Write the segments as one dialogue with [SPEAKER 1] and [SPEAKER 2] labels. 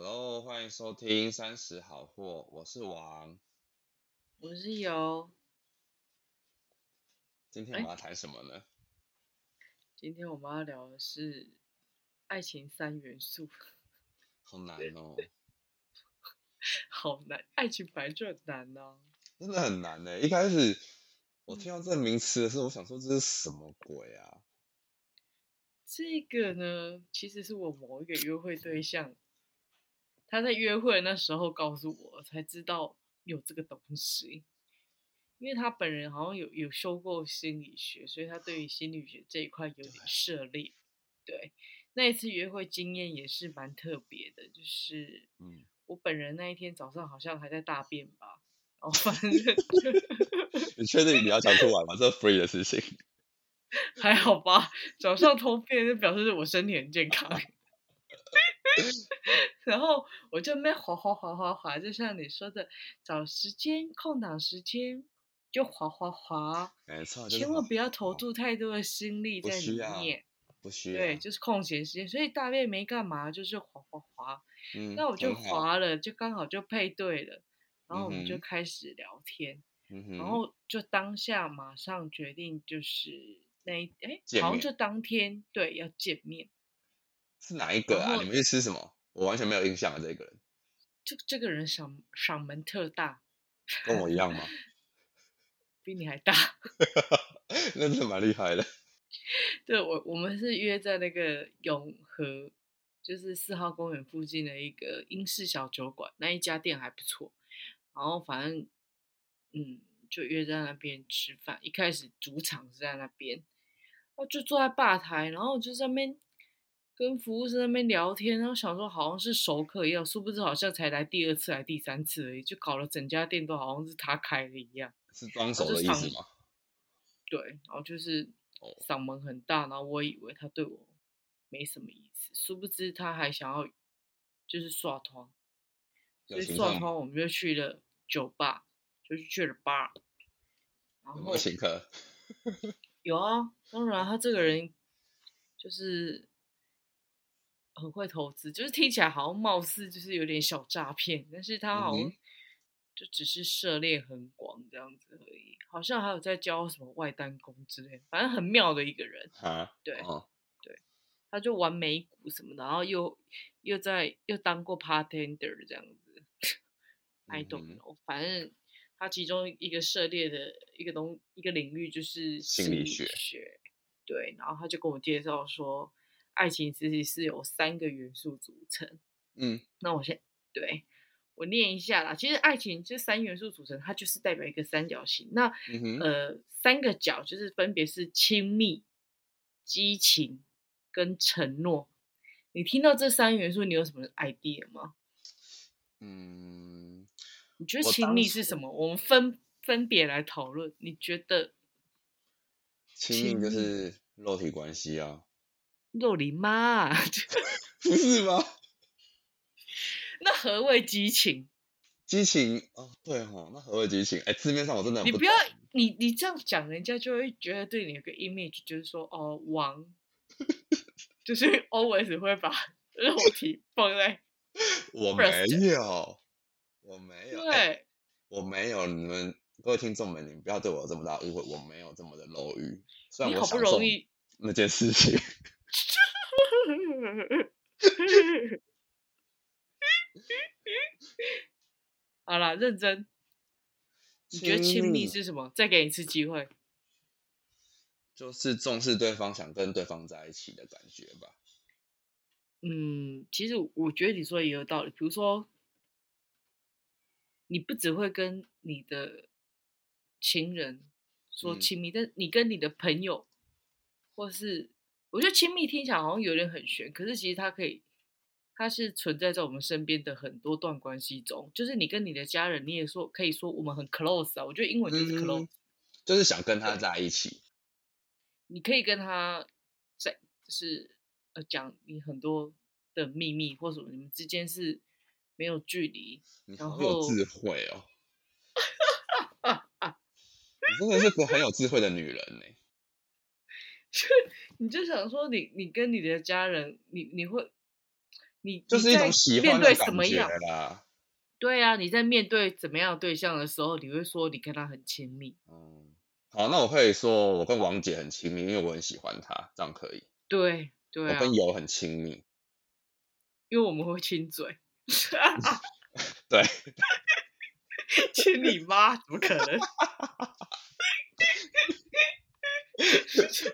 [SPEAKER 1] Hello，欢迎收听三十好货，我是王。
[SPEAKER 2] 我是有，
[SPEAKER 1] 今天我们要谈什么呢？
[SPEAKER 2] 今天我们要聊的是爱情三元素，
[SPEAKER 1] 好难哦，
[SPEAKER 2] 好难，爱情本来就很难呐、
[SPEAKER 1] 真的很难呢。一开始我听到这个名词的时候，我想说这是什么鬼啊？
[SPEAKER 2] 这个呢，其实是我某一个约会对象，他在约会那时候告诉我，才知道有这个东西。因为他本人好像有有修过心理学，所以他对于心理学这一块有点涉猎。对，那一次约会经验也是蛮特别的，就是
[SPEAKER 1] 嗯，
[SPEAKER 2] 我本人那一天早上好像还在大便吧，然后反正
[SPEAKER 1] 你确定你要讲出来吗？这 free 的事情。
[SPEAKER 2] 还好吧，早上通便就表示我身体很健康。然后我就没滑滑滑滑滑，就像你说的，找时间空档时间就滑滑滑，
[SPEAKER 1] 没错，就是
[SPEAKER 2] 千万不要投注太多的心力在里面。
[SPEAKER 1] 不需要。
[SPEAKER 2] 对，就是空闲时间，所以大便没干嘛，就是滑滑滑。
[SPEAKER 1] 嗯，
[SPEAKER 2] 那我就。滑了，就刚好就配对了，然后我们就开始聊天。
[SPEAKER 1] 嗯，
[SPEAKER 2] 然后就当下马上决定，就是那一哎，好像就当天对要见面。
[SPEAKER 1] 是哪一个啊？你们去吃什么？我完全没有印象啊，这个人
[SPEAKER 2] 这这个人嗓嗓门特大，
[SPEAKER 1] 跟我一样吗？
[SPEAKER 2] 比你还大。
[SPEAKER 1] 那真的蛮厉害的。
[SPEAKER 2] 对我我们是约在那个永和，就是四号公园附近的一个英式小酒馆，那一家店还不错。然后反正嗯，就约在那边吃饭。一开始主场是在那边，我就坐在吧台，然后我就在那边跟服务生那边聊天，然后想说好像是熟客一样，殊不知好像才来第二次来第三次而已，就搞了整家店都好像是他开的一样。
[SPEAKER 1] 是装熟的意思吗？
[SPEAKER 2] 对，然后就是
[SPEAKER 1] 哦
[SPEAKER 2] 嗓门很大，然后我以为他对我没什么意思，殊不知他还想要就是刷团，所以刷？团我们就去了酒吧，就是去了 bar，然后
[SPEAKER 1] 请客？
[SPEAKER 2] 有啊，当然他这个人就是很会投资，就是听起来好像貌似就是有点小诈骗，但是他好像就只是涉猎很广这样子而已，好像还有在教什么外单工之类，反正很妙的一个人。
[SPEAKER 1] 啊，
[SPEAKER 2] 对
[SPEAKER 1] 哦，
[SPEAKER 2] 他就玩美股什么的，然后又又在又当过 partender 这样子，I
[SPEAKER 1] 嗯
[SPEAKER 2] don't know，反正他其中一个涉猎的一个东一个领域就是
[SPEAKER 1] 心理学。
[SPEAKER 2] 学，对，然后他就跟我介绍说，爱情其实是由三个元素组成。
[SPEAKER 1] 嗯，
[SPEAKER 2] 那我先对我念一下啦，其实爱情这三元素组成，它就是代表一个三角形。那
[SPEAKER 1] 嗯，
[SPEAKER 2] 呃，三个角就是分别是亲密、激情跟承诺。你听到这三元素，你有什么 idea 吗？
[SPEAKER 1] 嗯，
[SPEAKER 2] 你觉得亲密是什么？我们分分别来讨论。你觉得
[SPEAKER 1] 亲密就是肉体关系啊，
[SPEAKER 2] 肉你妈啊？
[SPEAKER 1] 不是吗？
[SPEAKER 2] 那何谓激情？
[SPEAKER 1] 激情哦，对哦，那何谓激情？哎，字面上我真的不
[SPEAKER 2] 你不要你你这样讲，人家就会觉得对你有个 image，就是说哦，王 就是 always 会把肉体放在
[SPEAKER 1] 我没有，我没有，哎
[SPEAKER 2] 对。
[SPEAKER 1] 我没有。你们各位听众们，你们不要对我有这么大误会，我没有这么的肉欲。虽然
[SPEAKER 2] 你好不容易
[SPEAKER 1] 那件事情，
[SPEAKER 2] 好啦，认真。你觉得亲密是什么？再给你一次机会。
[SPEAKER 1] 就是重视对方，想跟对方在一起的感觉吧。
[SPEAKER 2] 嗯，其实我觉得你说的也有道理。比如说，你不只会跟你的情人说
[SPEAKER 1] 嗯
[SPEAKER 2] 亲密，但你跟你的朋友，或是我觉得亲密听起来好像有点很玄，可是其实它可以，它是存在在我们身边的很多段关系中。就是你跟你的家人，你也说可以说我们很 close 啊。我觉得英文就是 close，、
[SPEAKER 1] 嗯就是想跟他在一起。
[SPEAKER 2] 你可以跟他在就是呃讲你很多的秘密，或者你们之间是没有距离，然
[SPEAKER 1] 你好有
[SPEAKER 2] 后
[SPEAKER 1] 智慧哦！你真的是个很有智慧的女人呢。
[SPEAKER 2] 你就想说你你跟你的家人，你你会你
[SPEAKER 1] 就是一种喜欢的感觉？啦。
[SPEAKER 2] 对啊，你在面对怎么样的对象的时候，你会说你跟他很亲密。
[SPEAKER 1] 嗯，好，那我可以说我跟王姐很亲密，因为我很喜欢她，这样可以。
[SPEAKER 2] 对对啊，
[SPEAKER 1] 我跟友很亲密，
[SPEAKER 2] 因为我们会亲嘴。
[SPEAKER 1] 对，
[SPEAKER 2] 亲你妈？怎么可能？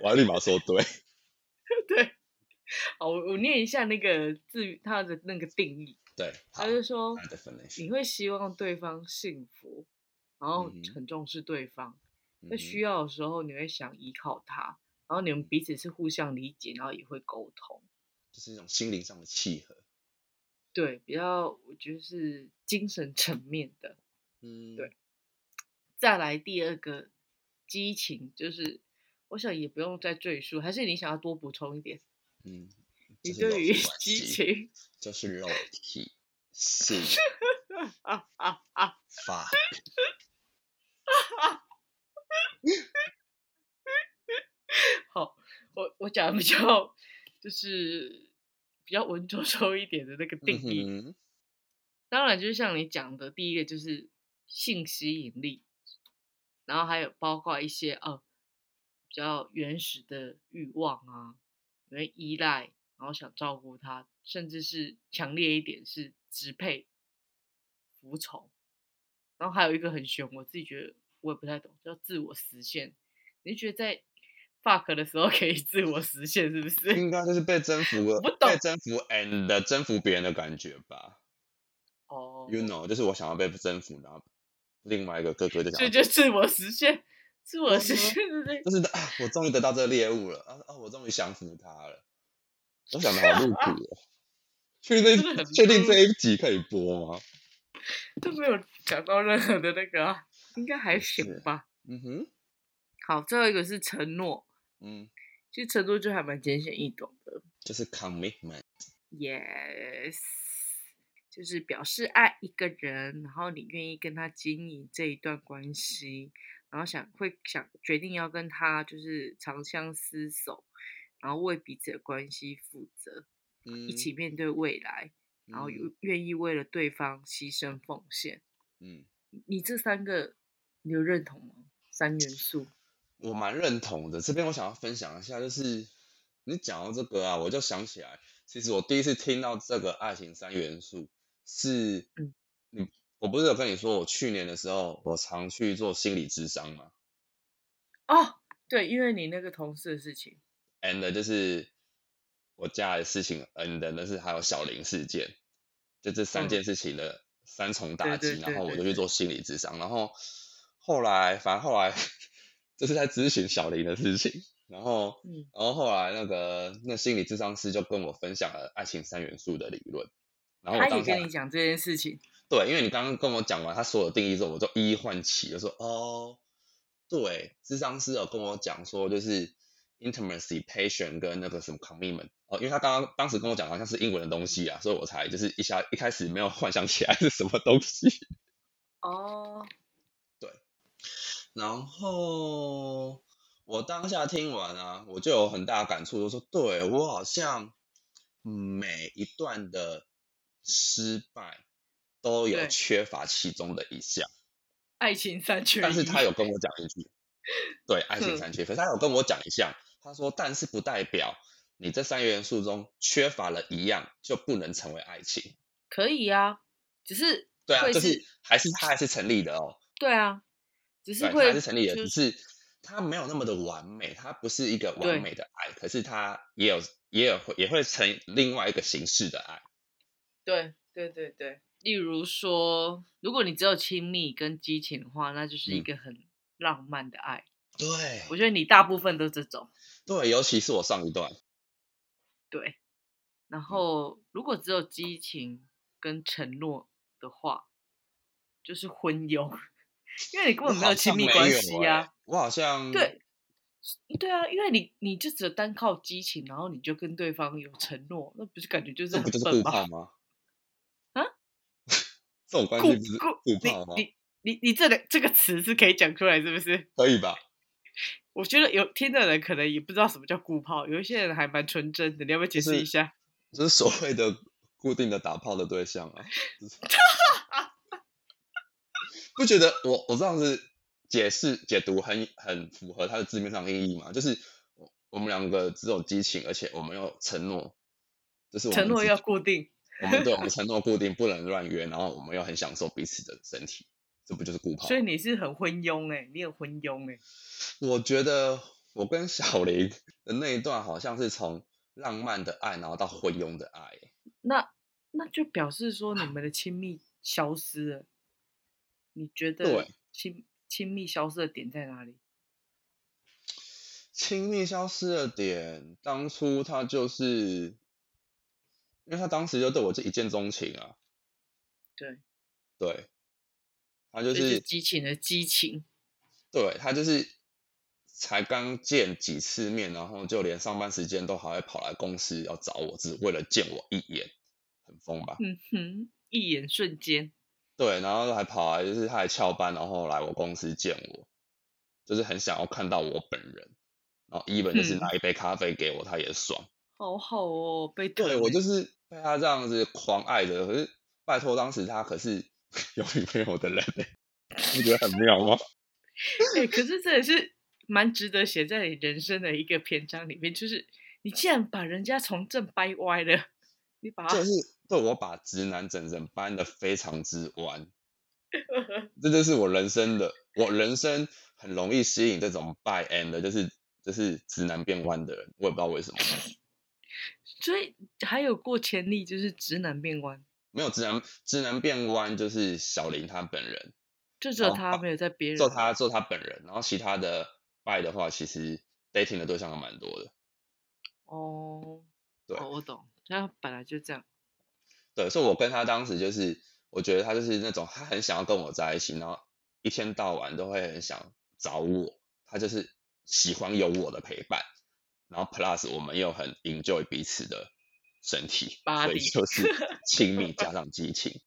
[SPEAKER 1] 我要立马说对。
[SPEAKER 2] 对，好，我我念一下那个字语它的那个定义，
[SPEAKER 1] 对，
[SPEAKER 2] 他就说你会希望对方幸福，然后很重视对方，在
[SPEAKER 1] 嗯
[SPEAKER 2] 需要的时候你会想依靠他，然后你们彼此是互相理解，然后也会沟通。
[SPEAKER 1] 就是一种心灵上的契合。
[SPEAKER 2] 对，比较我觉得是精神层面的。
[SPEAKER 1] 嗯，
[SPEAKER 2] 对再来第二个激情，就是我想也不用再赘述，还是你想要多补充一点？
[SPEAKER 1] 嗯，
[SPEAKER 2] 你
[SPEAKER 1] 就是肉
[SPEAKER 2] 对于激
[SPEAKER 1] 系
[SPEAKER 2] 情
[SPEAKER 1] 就是肉体性
[SPEAKER 2] 啊啊啊！
[SPEAKER 1] 发，
[SPEAKER 2] 好，我我讲比较就是比较文绉绉一点的那个定义，
[SPEAKER 1] 嗯哼，
[SPEAKER 2] 当然就是像你讲的，第一个就是性吸引力，然后还有包括一些呃比较原始的欲望啊，因为依赖，然后想照顾他，甚至是强烈一点是支配、服从，然后还有一个很凶，我自己觉得我也不太懂，叫自我实现。你是觉得在 fuck 的时候可以自我实现，是不是？
[SPEAKER 1] 应该就是被征服了被征服 and 征服别人的感觉吧。
[SPEAKER 2] 哦
[SPEAKER 1] You know，就是我想要被征服，然后另外一个哥哥就想
[SPEAKER 2] 所以就自我实现，自我实
[SPEAKER 1] 嗯
[SPEAKER 2] 现，对不对？
[SPEAKER 1] 就是啊，我终于得到这个猎物了，啊啊，我终于降服他了。我想的好露骨哦。确 定确定这一集可以播吗？
[SPEAKER 2] 都没有讲到任何的那个、啊，应该还行吧。
[SPEAKER 1] 嗯哼，
[SPEAKER 2] 好，最后一个是承诺，
[SPEAKER 1] 嗯，
[SPEAKER 2] 其实承诺就还蛮简显易懂的。
[SPEAKER 1] 就是 commitment。
[SPEAKER 2] Yes，就是表示爱一个人，然后你愿意跟他经营这一段关系，然后想会想决定要跟他就是长相厮守，然后为彼此的关系负责，
[SPEAKER 1] 嗯，
[SPEAKER 2] 一起面对未来，然后愿意为了对方牺牲奉献。
[SPEAKER 1] 嗯，
[SPEAKER 2] 你这三个你有认同吗？三元素？
[SPEAKER 1] 我蛮认同的。这边我想要分享一下，就是你讲到这个啊，我就想起来，其实我第一次听到这个爱情三元素是，
[SPEAKER 2] 嗯
[SPEAKER 1] 你我不是有跟你说，我去年的时候我常去做心理智商吗？
[SPEAKER 2] 哦，对，因为你那个同事的事情
[SPEAKER 1] ，，and 就是我家的事情，and 那是还有小林事件，就这三
[SPEAKER 2] 嗯
[SPEAKER 1] 件事情的三重打击，然后我就去做心理智商，然后后来反正后来就是在咨询小林的事情，然后
[SPEAKER 2] 嗯。
[SPEAKER 1] 然后后来那个那心理智商师就跟我分享了爱情三元素的理论，然后我
[SPEAKER 2] 他也跟你讲这件事情，
[SPEAKER 1] 对，因为你刚刚跟我讲完他所有定义之后，我就一一唤起，就说哦，对，智商师有跟我讲说，就是 intimacy、patient 跟那个什么 commitment 哦，因为他刚刚当时跟我讲好像是英文的东西啊，所以我才就是一下一开始没有幻想起来是什么东西。
[SPEAKER 2] 哦，对。
[SPEAKER 1] 然后我当下听完啊，我就有很大的感触，就说对我好像每一段的失败都有缺乏其中的一项。
[SPEAKER 2] 爱情三缺一，
[SPEAKER 1] 但是他有跟我讲一句，对，爱情三缺，可是他有跟我讲一项，他说，但是不代表你这三元素中缺乏了一样就不能成为爱情。
[SPEAKER 2] 可以啊，只是
[SPEAKER 1] 对啊，就是还是他还是成立的哦，
[SPEAKER 2] 对啊，只是，
[SPEAKER 1] 他
[SPEAKER 2] 会
[SPEAKER 1] 还是成立的，只是他没有那么的完美，他不是一个完美的爱，可是他也有也有会也会成另外一个形式的爱。
[SPEAKER 2] 对对对对，例如说，如果你只有亲密跟激情的话，那就是一
[SPEAKER 1] 嗯
[SPEAKER 2] 个很浪漫的爱。
[SPEAKER 1] 对
[SPEAKER 2] 我觉得你大部分都这种，
[SPEAKER 1] 对，尤其是我上一段，
[SPEAKER 2] 对。然
[SPEAKER 1] 嗯
[SPEAKER 2] 后如果只有激情跟承诺的话，就是昏庸，因为你根本没有亲密关系啊。
[SPEAKER 1] 我好像
[SPEAKER 2] 对，对啊，因为你你就只有单靠激情，然后你就跟对方有承诺，那不是感觉就是很笨吗？
[SPEAKER 1] 这种关
[SPEAKER 2] 顾
[SPEAKER 1] 系不是
[SPEAKER 2] 顾
[SPEAKER 1] 互泡吗？
[SPEAKER 2] 你你你你这个这个词是可以讲出来，是不是？
[SPEAKER 1] 可以吧？
[SPEAKER 2] 我觉得有听的人可能也不知道什么叫固炮，有一些人还蛮纯真的，你要不要解释一下？
[SPEAKER 1] 就是所谓的固定的打炮的对象啊。不觉得我我这样子解释解读很很符合它的字面上意义吗？就是我我们两个只有激情，而且我们要承诺，就是
[SPEAKER 2] 承诺要固定。
[SPEAKER 1] 我们对我们承诺固定，不能乱约，然后我们又很享受彼此的身体，这不就是固炮？
[SPEAKER 2] 所以你是很昏庸哎，你很昏庸哎。
[SPEAKER 1] 我觉得我跟小林的那一段好像是从浪漫的爱，然后到昏庸的爱。
[SPEAKER 2] 那那就表示说你们的亲密消失了。你觉得亲亲密消失的点在哪里？
[SPEAKER 1] 亲密消失的点，当初他就是。因为他当时就对我是一见钟情啊，
[SPEAKER 2] 对，
[SPEAKER 1] 对，他就是
[SPEAKER 2] 激情的激情，
[SPEAKER 1] 对他就是才刚见几次面，然后就连上班时间都还会跑来公司要找我，只为了见我一眼，很疯吧？
[SPEAKER 2] 嗯哼，一眼瞬间，
[SPEAKER 1] 对，然后还跑来，就是他还翘班，然后来我公司见我，就是很想要看到我本人，然后一本就是拿一杯咖啡给我，他也爽。
[SPEAKER 2] 好好哦，被
[SPEAKER 1] 对我就是被他这样子狂爱的，可是拜托，当时他可是 有女朋友的人你觉得很妙吗？
[SPEAKER 2] 哎，可是这也是蛮值得写在你人生的一个篇章里面，就是你竟然把人家从正掰歪了，你把
[SPEAKER 1] 就是对我把直男整整掰的非常之弯，这就是我人生的，我人生很容易吸引这种 by end 的，就是就是直男变弯的人，我也不知道为什么。
[SPEAKER 2] 所以还有过潜力，就是直男变弯。
[SPEAKER 1] 没有直男，直男变弯就是小林他本人，
[SPEAKER 2] 就只有他没有在别人
[SPEAKER 1] 做他做他本人，然后其他的拜的话，其实 dating 的对象还蛮多的。
[SPEAKER 2] 哦，
[SPEAKER 1] 对，
[SPEAKER 2] 我懂，他本来就这样。
[SPEAKER 1] 对，所以我跟他当时就是，我觉得他就是那种他很想要跟我在一起，然后一天到晚都会很想找我，他就是喜欢有我的陪伴。然后 plus 我们又很 enjoy 彼此的身体，所以就是亲密加上激情。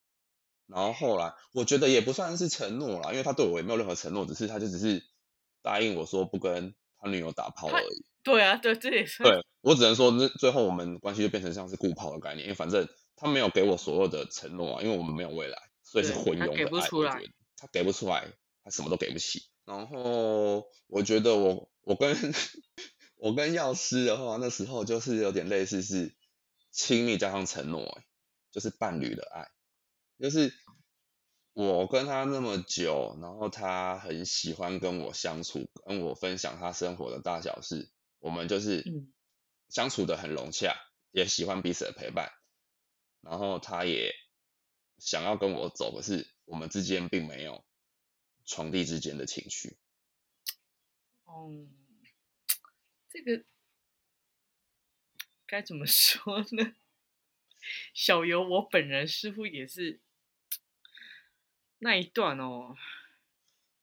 [SPEAKER 1] 然后后来我觉得也不算是承诺啦，因为他对我也没有任何承诺，只是他就只是答应我说不跟他女友打炮而已。
[SPEAKER 2] 对啊，对，这也是。
[SPEAKER 1] 对我只能说，那最后我们关系就变成像是固炮的概念，因为反正他没有给我所有的承诺啊，因为我们没有未来，所以是昏庸的爱。
[SPEAKER 2] 给不出来，
[SPEAKER 1] 他给不出来，他什么都给不起。然后我觉得我我跟。我跟药师的话，那时候就是有点类似是亲密加上承诺，就是伴侣的爱，就是我跟他那么久，然后他很喜欢跟我相处，跟我分享他生活的大小事，我们就是相处的很融洽，也喜欢彼此的陪伴，然后他也想要跟我走，可是我们之间并没有床地之间的情绪。
[SPEAKER 2] 嗯。这个该怎么说呢？小游，我本人似乎也是那一段哦。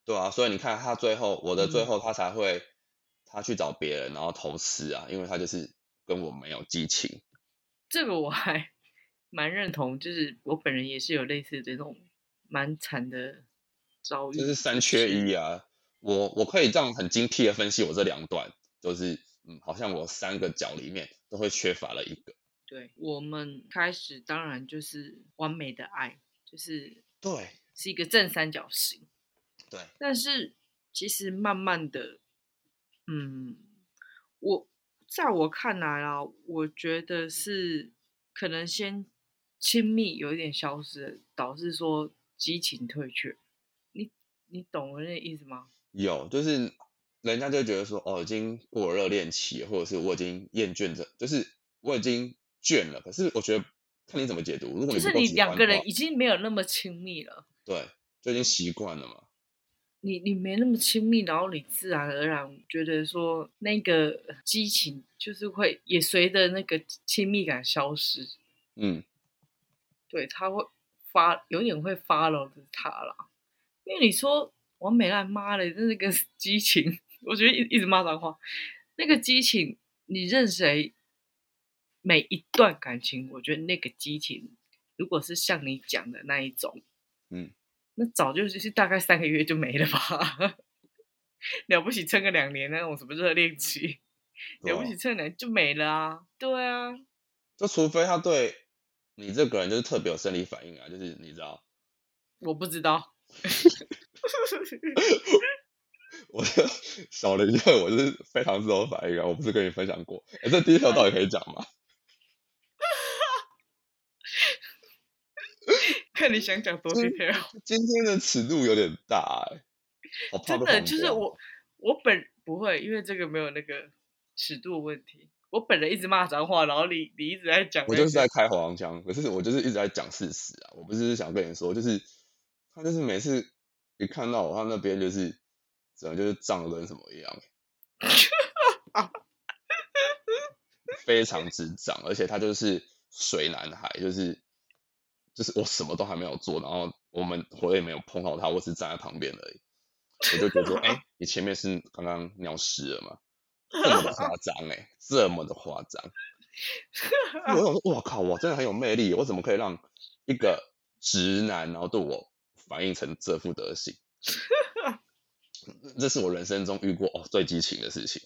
[SPEAKER 1] 对啊，所以你看他最后，我的最后他才会他去找别人，然后投吃啊，因为他就是跟我没有激情。
[SPEAKER 2] 这个我还蛮认同，就是我本人也是有类似这种蛮惨的遭遇，
[SPEAKER 1] 就是三缺一啊。我我可以这样很精辟的分析我这两段。就是，嗯，好像我三个角里面都会缺乏了一个。
[SPEAKER 2] 对我们开始，当然就是完美的爱，就是
[SPEAKER 1] 对，
[SPEAKER 2] 是一个正三角形。
[SPEAKER 1] 对，
[SPEAKER 2] 但是其实慢慢的，嗯，我在我看来啊，我觉得是可能先亲密有一点消失，导致说激情退却。你你懂我那意思吗？
[SPEAKER 1] 有，就是。人家就觉得说，哦，已经过了热恋期，或者是我已经厌倦着，就是我已经倦了。可是我觉得看你怎么解读。如果
[SPEAKER 2] 就是你两个人已经没有那么亲密了，
[SPEAKER 1] 对，就已经习惯了嘛。
[SPEAKER 2] 你你没那么亲密，然后你自然而然觉得说那个激情就是会也随着那个亲密感消失。
[SPEAKER 1] 嗯，
[SPEAKER 2] 对，他会发有点会 follow 着他了，因为你说王美兰妈的那个 激情。我觉得一一直骂脏话，那个激情，你认谁？每一段感情，我觉得那个激情，如果是像你讲的那一种，
[SPEAKER 1] 嗯，
[SPEAKER 2] 那早就是大概三个月就没了吧？了不起撑个两年那种什么热恋期，了不起撑两年就没了啊？对啊，
[SPEAKER 1] 就除非他对你这个人就是特别有生理反应啊，就是你知道，
[SPEAKER 2] 我不知道。
[SPEAKER 1] 我就 少了一个我就是非常自我反应啊，我不是跟你分享过？哎，这第一条到底可以讲吗？
[SPEAKER 2] 看你想讲多 detail。
[SPEAKER 1] 今天的尺度有点大哎、
[SPEAKER 2] 真的就是我，我本不会，因为这个没有那个尺度问题。我本人一直骂脏话，然后你你一直在讲、那
[SPEAKER 1] 我就是在开黄腔，可是我就是一直在讲事实啊，我不是想跟你说，就是他就是每次一看到我，他那边就是整个就是胀的跟什么一样，非常之胀，而且他就是水男孩，就是就是我什么都还没有做，然后我们我也没有碰到他，我只是站在旁边而已，我就觉得说，哎、你前面是刚刚尿湿了吗？这么的夸张哎，这么的夸张。我想说，我靠，我真的很有魅力，我怎么可以让一个直男然后对我反应成这副德行？这是我人生中遇过哦最激情的事情。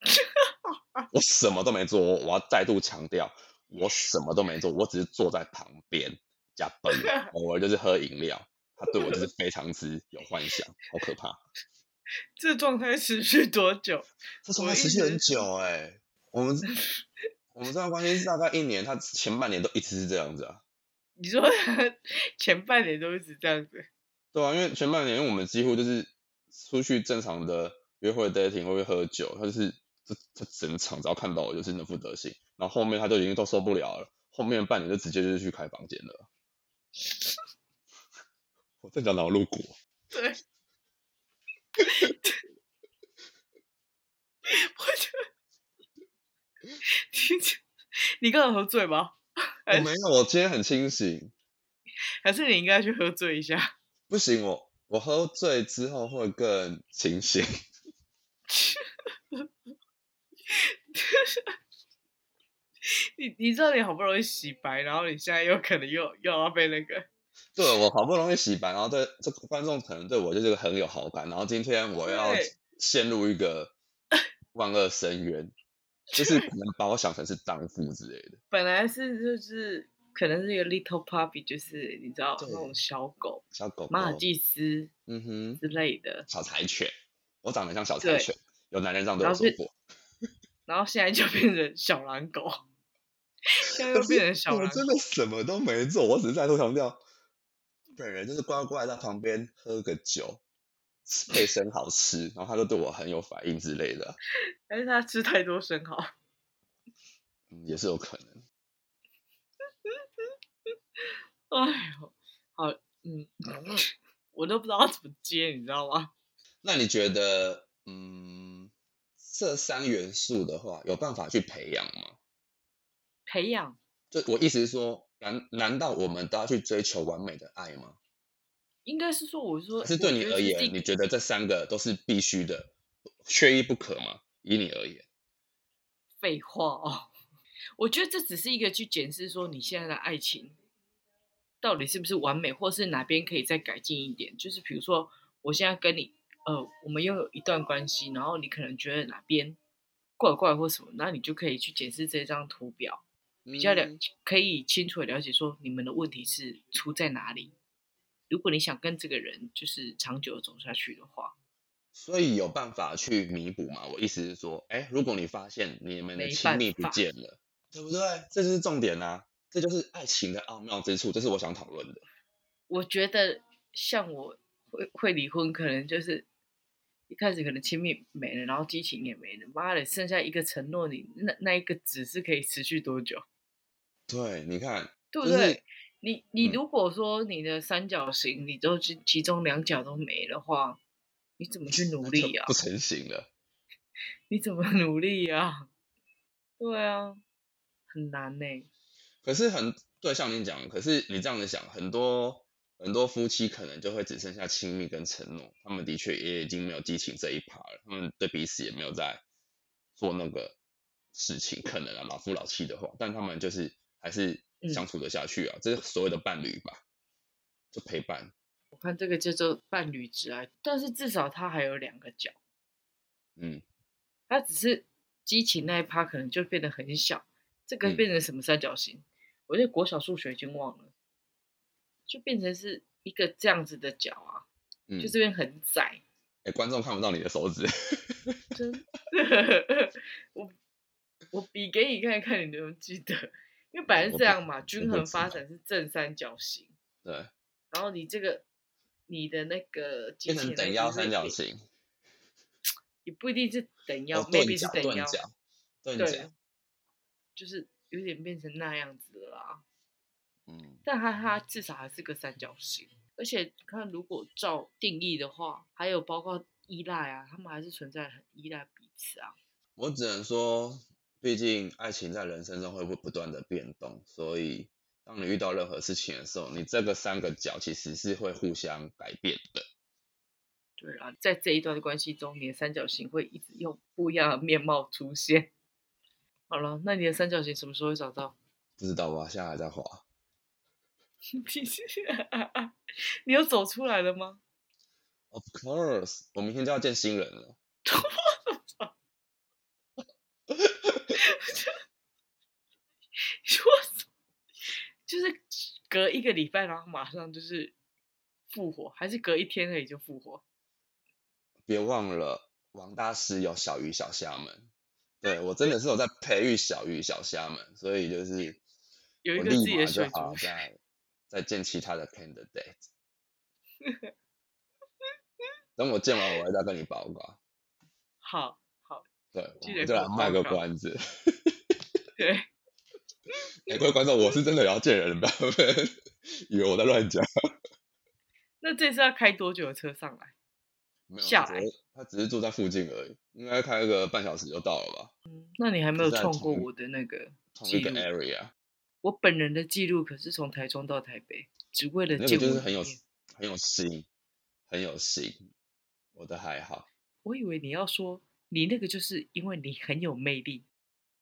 [SPEAKER 1] 我什么都没做，我我要再度强调，我什么都没做，我只是坐在旁边加崩，偶尔就是喝饮料。他对我就是非常之有幻想，好可怕。
[SPEAKER 2] 这状态持续多久？
[SPEAKER 1] 这状态持续很久哎、我们我们这段关系是大概一年，他前半年都一直是这样子啊。
[SPEAKER 2] 你说前半年都一直这样子，
[SPEAKER 1] 对啊，因为前半年因为我们几乎就是出去正常的约会 dating 会不会喝酒，他就是这这整场只要看到我就是那副德行，然后后面他就已经都受不了了，后面半年就直接就是去开房间了。我在讲脑露骨，
[SPEAKER 2] 对。我就 你这你刚刚喝醉吗？
[SPEAKER 1] 我没有，我今天很清醒，
[SPEAKER 2] 还是你应该去喝醉一下？
[SPEAKER 1] 不行，我我喝醉之后会更清醒。
[SPEAKER 2] 你你知道你好不容易洗白，然后你现在又可能又又要被那个，
[SPEAKER 1] 对我好不容易洗白，然后对这个观众可能对我就是个很有好感，然后今天我要陷入一个万恶深渊，就是可能把我想成是荡妇之类的。
[SPEAKER 2] 本来是就是可能是一个 little puppy，就是你知道
[SPEAKER 1] 对
[SPEAKER 2] 那种小狗、
[SPEAKER 1] 小狗狗，
[SPEAKER 2] 马尔济斯
[SPEAKER 1] 嗯哼，
[SPEAKER 2] 之类的，
[SPEAKER 1] 小柴犬，我长得像小柴犬，有男人这样对我说过。
[SPEAKER 2] 然后现在就变成小狼狗，现在又变成小狼狗。
[SPEAKER 1] 我真的什么都没做，我只是再度强调，本人就是乖乖在旁边喝个酒，配生蚝吃，然后他就对我很有反应之类的啊，
[SPEAKER 2] 还是他吃太多生蚝？
[SPEAKER 1] 嗯，也是有可能。
[SPEAKER 2] 哎呦，好，嗯，我都不知道要怎么接，你知道吗？
[SPEAKER 1] 那你觉得，嗯，这三元素的话，有办法去培养吗？
[SPEAKER 2] 培养
[SPEAKER 1] 就我意思是说，难难道我们都要去追求完美的爱吗？
[SPEAKER 2] 应该是说，我说，
[SPEAKER 1] 可是对你而言，你觉得这三个都是必须的，缺一不可吗？以你而言，
[SPEAKER 2] 废话哦。我觉得这只是一个去检视说你现在的爱情到底是不是完美，或是哪边可以再改进一点。就是比如说，我现在跟你，呃，我们拥有一段关系，然后你可能觉得哪边怪怪或什么，那你就可以去检视这张图表，比较了
[SPEAKER 1] 嗯
[SPEAKER 2] 可以清楚的了解说你们的问题是出在哪里。如果你想跟这个人就是长久地走下去的话，
[SPEAKER 1] 所以有办法去弥补吗？我意思是说，哎，如果你发现你们的亲密不见了，对不对？这就是重点啊，这就是爱情的奥妙之处，这是我想讨论的。
[SPEAKER 2] 我觉得像我会会离婚，可能就是一开始可能亲密没了，然后激情也没了，妈的，剩下一个承诺你，那那一个只是可以持续多久？
[SPEAKER 1] 对，你看，
[SPEAKER 2] 对不对？
[SPEAKER 1] 就是
[SPEAKER 2] 你你
[SPEAKER 1] 嗯
[SPEAKER 2] 如果说你的三角形，你都其其中两角都没的话，你怎么去努力啊
[SPEAKER 1] 不？成形了。
[SPEAKER 2] 你怎么努力啊？对啊，很难呢、
[SPEAKER 1] 可是很对，像你讲，可是你这样子想，很多很多夫妻可能就会只剩下亲密跟承诺，他们的确也已经没有激情这一趴了，他们对彼此也没有在做那个事情，可能啊老夫老妻的话，但他们就是还是
[SPEAKER 2] 嗯
[SPEAKER 1] 相处得下去啊，这是所谓的伴侣吧，就陪伴。
[SPEAKER 2] 我看这个叫做伴侣之爱，但是至少他还有两个角。
[SPEAKER 1] 嗯，
[SPEAKER 2] 他只是激情那一趴可能就变得很小，这个
[SPEAKER 1] 嗯
[SPEAKER 2] 变成什么三角形？我觉得国小数学已经忘了，就变成是一个这样子的脚啊，
[SPEAKER 1] 嗯，
[SPEAKER 2] 就这边很窄，
[SPEAKER 1] 哎，观众看不到你的手指，
[SPEAKER 2] 真的，我我比给你看看，你能不能记得？因为本来是这样嘛，均衡发展是正三角形，
[SPEAKER 1] 对，
[SPEAKER 2] 然后你这个你的那个机
[SPEAKER 1] 变成
[SPEAKER 2] 器
[SPEAKER 1] 等腰三角形，
[SPEAKER 2] 也不一定是等腰、
[SPEAKER 1] 哦
[SPEAKER 2] ，maybe 是等腰，对，，就是有点变成那样子了啦。
[SPEAKER 1] 嗯，
[SPEAKER 2] 但它它至少还是个三角形，而且看如果照定义的话，还有包括依赖啊，他们还是存在很依赖彼此啊。
[SPEAKER 1] 我只能说，毕竟爱情在人生中会不不断的变动，所以当你遇到任何事情的时候，你这个三个角其实是会互相改变的。
[SPEAKER 2] 对啊，在这一段的关系中，你的三角形会一直用不一样的面貌出现。好了，那你的三角形什么时候会找到？
[SPEAKER 1] 不知道吧？现在还在画。
[SPEAKER 2] 你有走出来了吗
[SPEAKER 1] ？Of course，我明天就要见新人了。
[SPEAKER 2] 就是隔一个礼拜，然后马上就是复活，还是隔一天而已就复活？
[SPEAKER 1] 别忘了，王大师有小鱼小虾们。对我真的是有在培育小鱼小虾们，所以就是
[SPEAKER 2] 有一个自己的水族
[SPEAKER 1] 好再再见其他的 candidate。等我见完，我会再跟你报告。
[SPEAKER 2] 好好，
[SPEAKER 1] 对，我就来卖个关子。
[SPEAKER 2] 对，
[SPEAKER 1] 哎，各位观众，我是真的要见人，不要不要以为我在乱讲。
[SPEAKER 2] 那这次要开多久的车上来？
[SPEAKER 1] 没有，
[SPEAKER 2] 下来
[SPEAKER 1] 他只是住在附近而已，应该开个半小时就到了吧？
[SPEAKER 2] 那你还没有创过我的那个
[SPEAKER 1] 同一个。area，
[SPEAKER 2] 我本人的记录可是从台中到台北，只为了
[SPEAKER 1] 那
[SPEAKER 2] 见我一
[SPEAKER 1] 个就是很有
[SPEAKER 2] 面
[SPEAKER 1] 很有心，很有心。我的还好，
[SPEAKER 2] 我以为你要说你那个就是因为你很有魅力，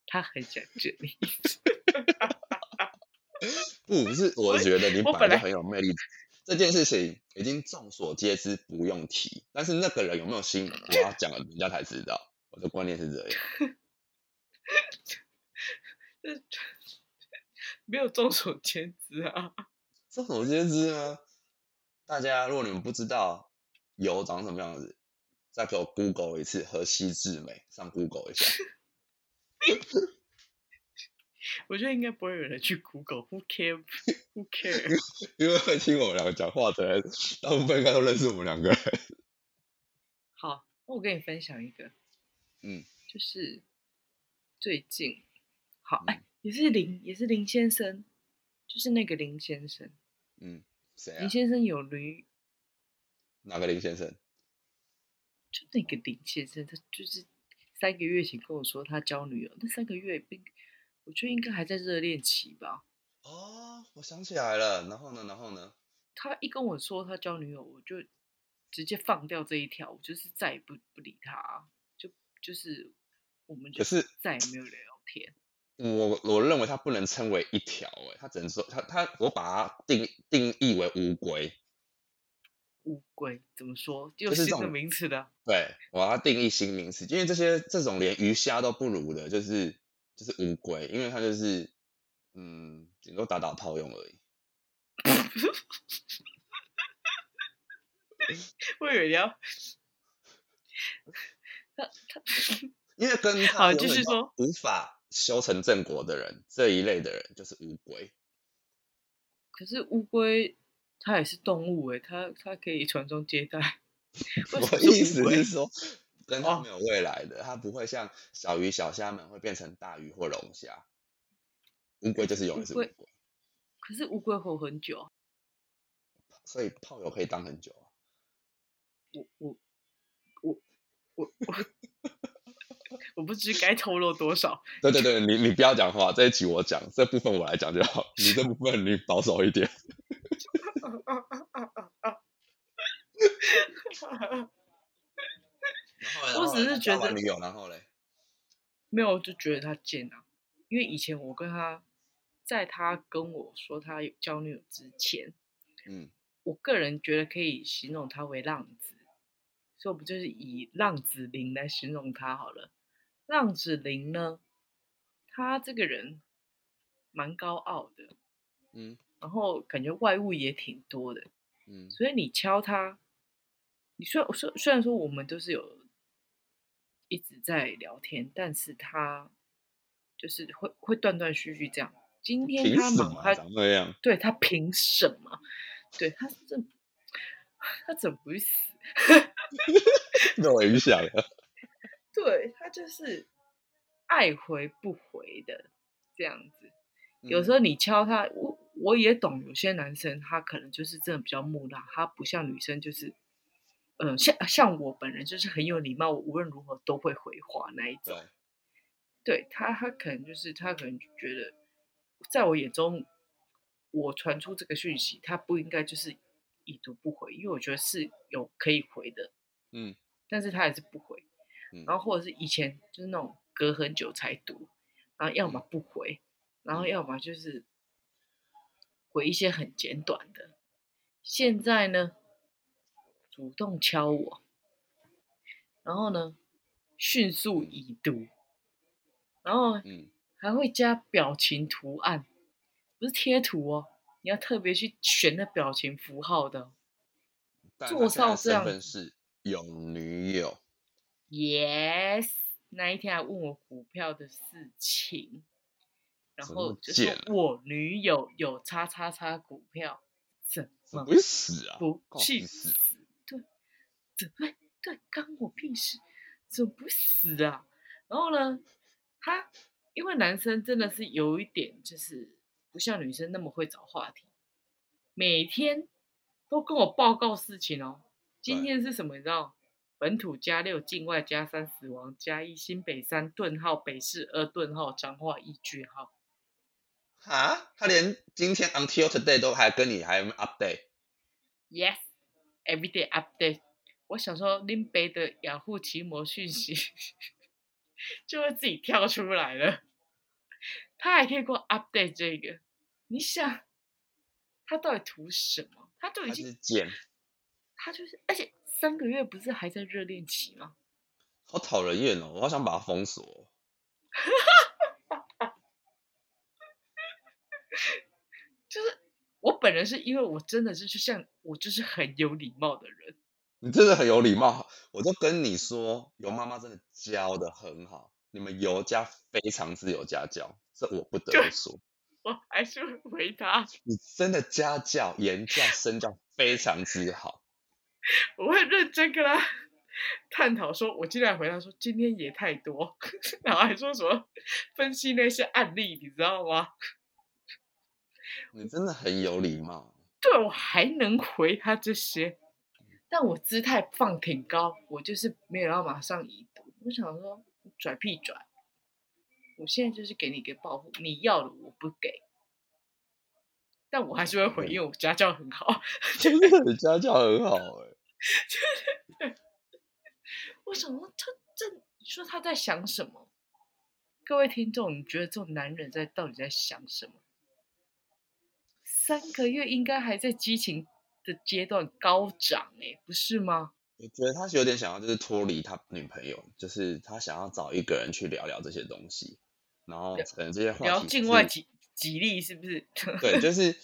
[SPEAKER 2] 他很想见你。
[SPEAKER 1] 不是，我
[SPEAKER 2] 我
[SPEAKER 1] 觉得你
[SPEAKER 2] 本来
[SPEAKER 1] 很有魅力。这件事情已经众所皆知，不用提。但是那个人有没有心，我要讲了，人家才知道。我的观念是这样。
[SPEAKER 2] 这没有众所皆知啊。
[SPEAKER 1] 众所皆知啊？大家如果你们不知道油长什么样子，再给我 Google 一次河西智美，上 Google 一下。
[SPEAKER 2] 我觉得应该不会有人去 Google，Who care？Who care？
[SPEAKER 1] 因为会听我们两个讲话的人，大部分应该都认识我们两个人。
[SPEAKER 2] 好，那我跟你分享一个，
[SPEAKER 1] 嗯，
[SPEAKER 2] 就是最近，好，
[SPEAKER 1] 嗯
[SPEAKER 2] 哎、也是林，也是林先生，就是那个林先生，
[SPEAKER 1] 嗯，谁啊
[SPEAKER 2] 林？先生有驴，
[SPEAKER 1] 哪个林先生？
[SPEAKER 2] 就那个林先生，他就是三个月前跟我说他交女友，那三个月并，我觉得应该还在热恋期吧。
[SPEAKER 1] 哦，我想起来了。然后呢？然后呢？
[SPEAKER 2] 他一跟我说他交女友，我就直接放掉这一条，我就是再也不不理他，就就是我们就
[SPEAKER 1] 可是
[SPEAKER 2] 再也没有聊天。
[SPEAKER 1] 我我认为他不能称为一条，哎，他只能说他他，我把它定定义为乌龟。
[SPEAKER 2] 乌龟怎么说？有新的
[SPEAKER 1] 就是这种
[SPEAKER 2] 名词的。
[SPEAKER 1] 对，我要定义新名词，因为这些这种连鱼虾都不如的，就是就是乌龟，因为它就是嗯，顶多打打炮用而已。
[SPEAKER 2] 我以为你要 他他
[SPEAKER 1] 因为跟
[SPEAKER 2] 好
[SPEAKER 1] 他永远都
[SPEAKER 2] 继续说
[SPEAKER 1] 无法修成正果的人，这一类的人就是乌龟。
[SPEAKER 2] 可是乌龟它也是动物诶，它它可以传宗接代。
[SPEAKER 1] 我意思是说，跟他
[SPEAKER 2] 哦
[SPEAKER 1] 没有未来的，它不会像小鱼小虾们会变成大鱼或龙虾。乌龟就是永远是乌
[SPEAKER 2] 乌龟
[SPEAKER 1] 龟，
[SPEAKER 2] 可是乌龟活很久啊，
[SPEAKER 1] 所以炮友可以当很久啊。
[SPEAKER 2] 我我我我我我不知该透露多少。
[SPEAKER 1] 对对对，你你不要讲话，这一集我讲，这部分我来讲就好。你这部分你保守一点。
[SPEAKER 2] 我只是觉得
[SPEAKER 1] 女友，然后嘞，
[SPEAKER 2] 没有，就觉得他贱啊。因为以前我跟他，在他跟我说他有交女友之前，
[SPEAKER 1] 嗯，
[SPEAKER 2] 我个人觉得可以形容他为浪子，所以我们就是以浪子林来形容他好了。浪子林呢，他这个人蛮高傲的，
[SPEAKER 1] 嗯
[SPEAKER 2] 然后感觉外物也挺多的，
[SPEAKER 1] 嗯
[SPEAKER 2] 所以你敲他，你虽然虽虽然说我们都是有一直在聊天，但是他就是会会断断续续这样。今天他忙，他
[SPEAKER 1] 么啊长那样？
[SPEAKER 2] 对他凭什么？对他这他怎么不去死？
[SPEAKER 1] 那我影响了。
[SPEAKER 2] 对他就是爱回不回的这样子。有时候你敲他，我我也懂，有些男生他可能就是真的比较木讷，他不像女生就是，嗯、像像我本人就是很有礼貌，我无论如何都会回话那一种。
[SPEAKER 1] 对，
[SPEAKER 2] 他，他可能就是他可能觉得，在我眼中，我传出这个讯息，他不应该就是已读不回，因为我觉得是有可以回的，
[SPEAKER 1] 嗯
[SPEAKER 2] 但是他还是不回。
[SPEAKER 1] 嗯，
[SPEAKER 2] 然后或者是以前就是那种隔很久才读，然后要么不回，然后
[SPEAKER 1] 嗯
[SPEAKER 2] 要么就是回一些很简短的。现在呢，主动敲我，然后呢，迅速已读，然后
[SPEAKER 1] 嗯
[SPEAKER 2] 还会加表情图案，不是贴图哦，你要特别去选那表情符号的哦。做到这样
[SPEAKER 1] 是有女友
[SPEAKER 2] ，Yes，那一天还问我股票的事情，然后就说我女友有叉叉叉股票，怎么
[SPEAKER 1] 怎会死啊？
[SPEAKER 2] 不去死？对，怎么对干我屁事？怎么不死啊？然后呢，他因为男生真的是有一点就是不像女生那么会找话题，每天都跟我报告事情哦。今天是什么？你知道？本土加六，境外加三，死亡加一，新北三顿号，北市二顿号，彰化一句号。
[SPEAKER 1] 啊，他连今天 until today 都还跟你还
[SPEAKER 2] update，Yes, everyday update。我想说，林北的雅虎奇摩讯息 就会自己跳出来了。他还可以给我 update 这个，你想，他到底图什么？他都已经
[SPEAKER 1] 是贱，
[SPEAKER 2] 他就是，而且三个月不是还在热恋期吗？
[SPEAKER 1] 好讨人厌哦！我好想把他封锁。
[SPEAKER 2] 就是我本人是因为我真的是就像我就是很有礼貌的人，
[SPEAKER 1] 你真的很有礼貌，我都跟你说，尤妈妈真的教的很好，你们尤家非常之有家教，这我不得不说，
[SPEAKER 2] 我还是会回答，
[SPEAKER 1] 你真的家教、言教、身教非常之好。
[SPEAKER 2] 我会认真跟他 探讨说，我今天回答说今天也太多，然后还说什么分析那些案例，你知道吗？
[SPEAKER 1] 你真的很有礼貌，
[SPEAKER 2] 对我还能回他这些，但我姿态放挺高，我就是没有要马上移读。我想说拽屁拽，我现在就是给你一个报复，你要的我不给，但我还是会回，因为我家教很好。
[SPEAKER 1] 真的家教很好 哎、
[SPEAKER 2] 我想说他这，你说他在想什么？各位听众，你觉得这种男人在到底在想什么？三个月应该还在激情的阶段高涨哎、不是吗？
[SPEAKER 1] 我觉得他是有点想要，就是脱离他女朋友，就是他想要找一个人去聊聊这些东西，然后可能这些话题
[SPEAKER 2] 聊境外几几例是不是？
[SPEAKER 1] 对，就是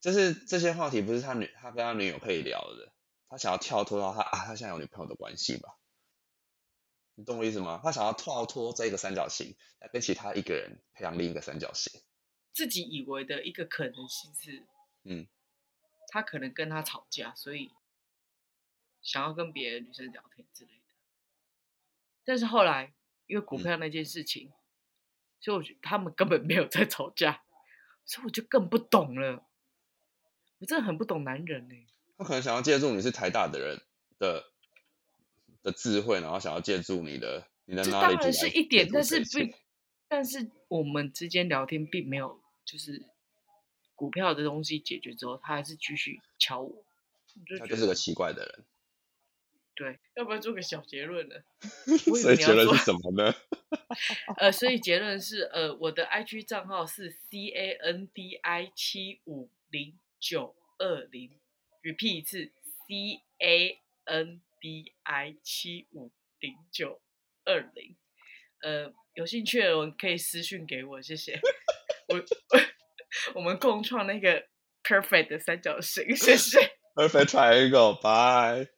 [SPEAKER 1] 就是这些话题不是他女他跟他女友可以聊的，他想要跳脱到他啊，他现在有女朋友的关系吧？你懂我意思吗？他想要跳脱这个三角形，来跟其他一个人培养另一个三角形。
[SPEAKER 2] 自己以为的一个可能性是，
[SPEAKER 1] 嗯，
[SPEAKER 2] 他可能跟他吵架，所以想要跟别的女生聊天之类的。但是后来因为股
[SPEAKER 1] 嗯
[SPEAKER 2] 票那件事情，所以我觉得他们根本没有 在吵架，所以我就更不懂了。我真的很不懂男人呢、
[SPEAKER 1] 他可能想要借助你是台大的人的的智慧，然后想要借助你的你的
[SPEAKER 2] 这
[SPEAKER 1] knowledge
[SPEAKER 2] 当然是一点，但是
[SPEAKER 1] 这一切
[SPEAKER 2] 并，但是我们之间聊天并没有就是股票的东西解决之后，他还是继续敲我，就
[SPEAKER 1] 他就是个奇怪的人。
[SPEAKER 2] 对，要不要做个小结论呢？
[SPEAKER 1] 所以结论是什么呢？
[SPEAKER 2] 呃，所以结论是，呃，我的 IG 账号是 C A N D I 七五零九二零，repeat 一次 C A N D I 七五零九二零。呃，有兴趣的人可以私讯给我，谢谢。我们共创那个 perfect 的三角形，谢谢。
[SPEAKER 1] Perfect triangle，bye。